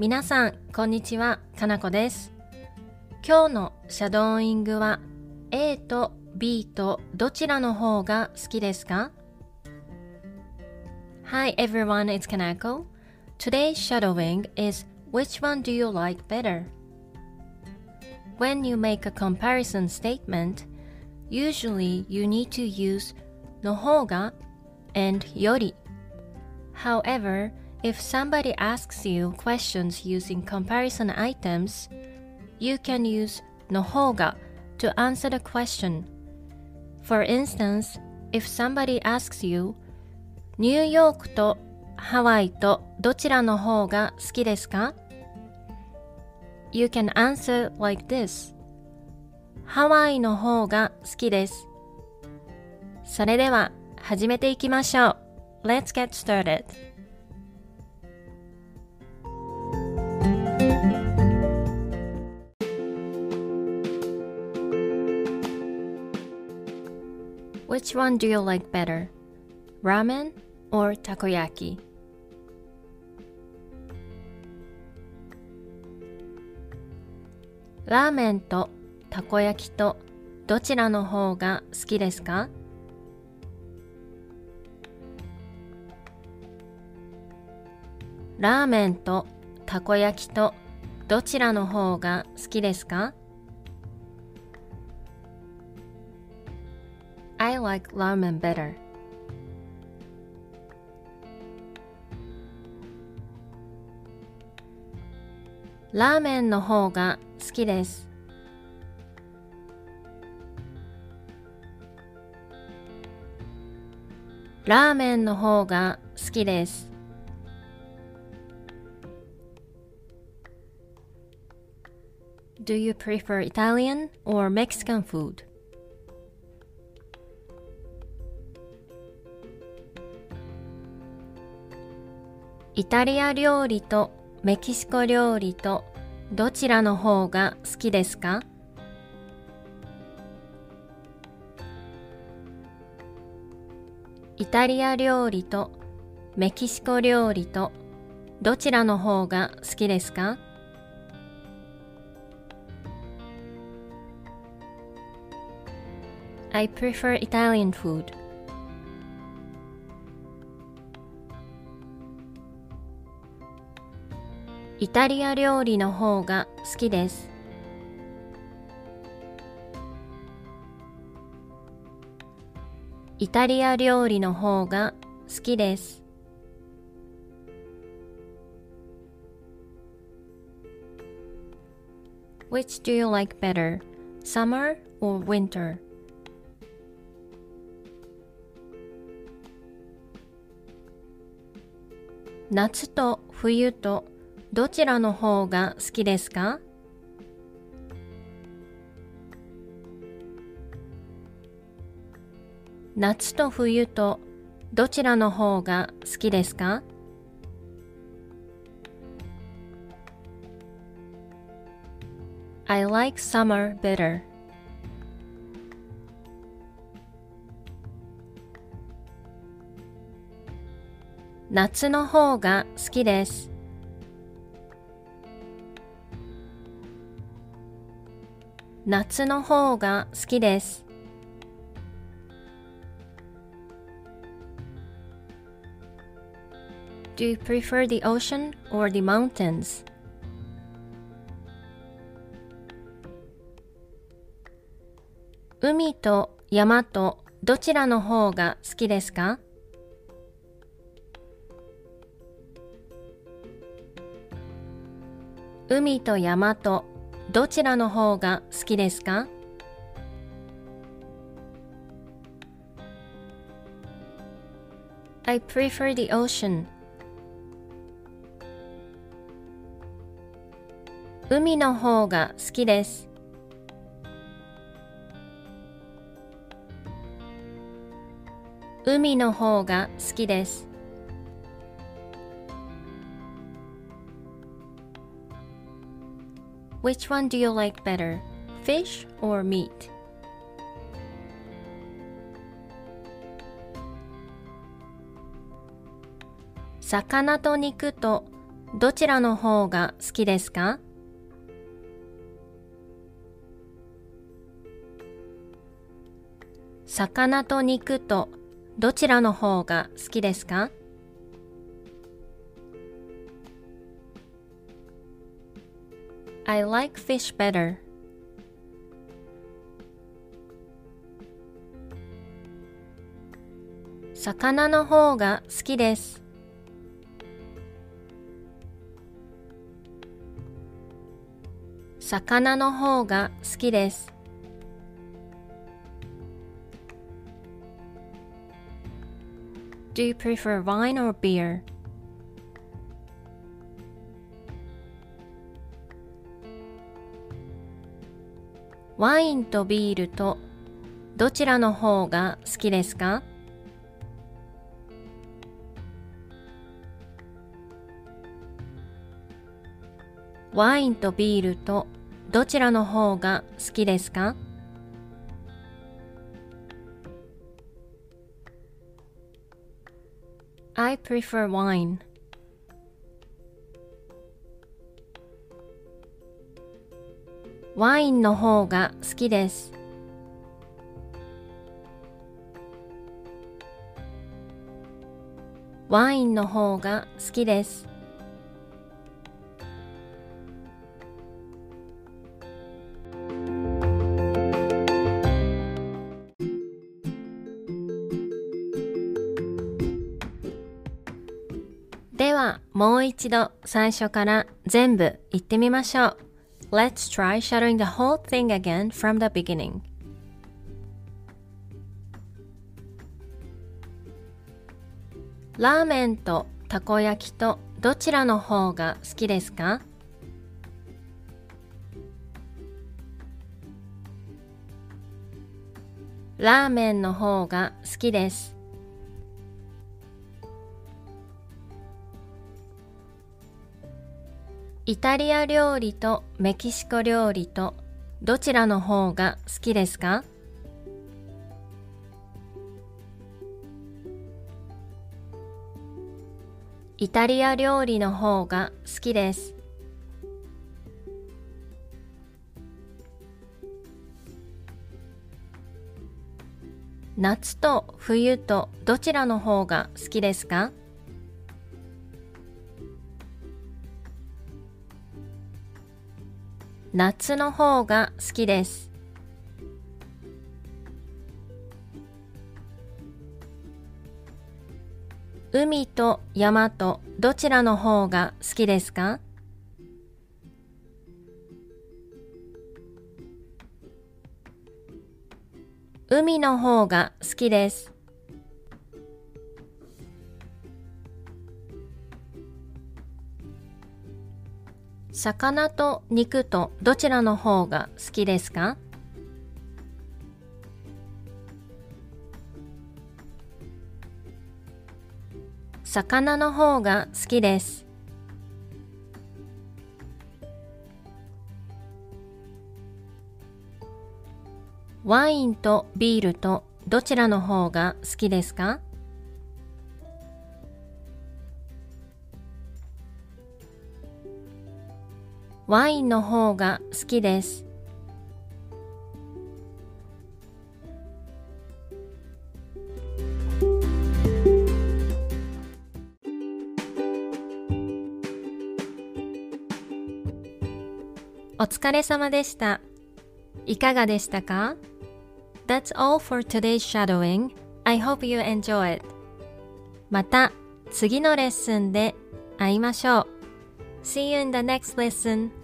皆さん、こんにちは。かなこです。今日のシャドーイングは A と B とどちらの方が好きですか Hi everyone, it's Kanako. Today's shadowing is which one do you like better? When you make a comparison statement, usually you need to use の方が and より However, if somebody asks you questions using comparison items, you can use の方が to answer the question. For instance, if somebody asks you, ニューヨークとハワイとどちらの方が好きですか ?You can answer like this. ハワイの方が好きです。それでは始めていきましょう。Let's get started. Which one do you like better? Ramen or takoyaki? ラーメンとたこ焼きとどちらの方が好きですかラーメンとたこ焼きとどちらの方が好きですか like ramen better. ラーメンの方が好きです。ラーメンの方が好きです。Do you prefer Italian or Mexican food? イタリア料理とメキシコ料理とどちらの方が好きですか？イタリア料理とメキシコ料理とどちらの方が好きですか？I prefer Italian food. イタリア料理の方が好きです。イタリア料理の方が好きです。Which do you like better, summer or winter? 夏と冬とどちらの方が好きですか？夏と冬とどちらの方が好きですか？I like summer better. 夏の方が好きです。夏の方が好きです。Do you prefer the ocean or the mountains? 海と山とどちらの方が好きですか海と山とどちらの方が好きですか？I prefer the ocean. 海の方が好きです。海の方が好きです。Which one do you like better, fish or meat? 魚と肉とどちらの方が好きですか魚と肉とどちらの方が好きですか I like fish better. 魚の方が好きです。魚の方が好きです。Do you prefer wine or beer? ワインとビールとどちらの方が好きですか？ワインとビールとどちらの方が好きですか？I prefer wine. ワインの方が好きです。ワインの方が好きです。ではもう一度最初から全部言ってみましょう。Let's try shadowing the whole thing again from the beginning. ラーメンとたこ焼きとどちらの方が好きですかラーメンの方が好きです。イタリア料理とメキシコ料理とどちらの方が好きですか？イタリア料理の方が好きです。夏と冬とどちらの方が好きですか？夏の方が好きです。海と山とどちらの方が好きですか？海の方が好きです。魚と肉とどちらの方が好きですか？魚の方が好きです。ワインとビールとどちらの方が好きですか？ワインの方が好きです。お疲れ様でした。いかがでしたか That's all for today's shadowing. I hope you enjoy it. また次のレッスンで会いましょう。See you in the next lesson.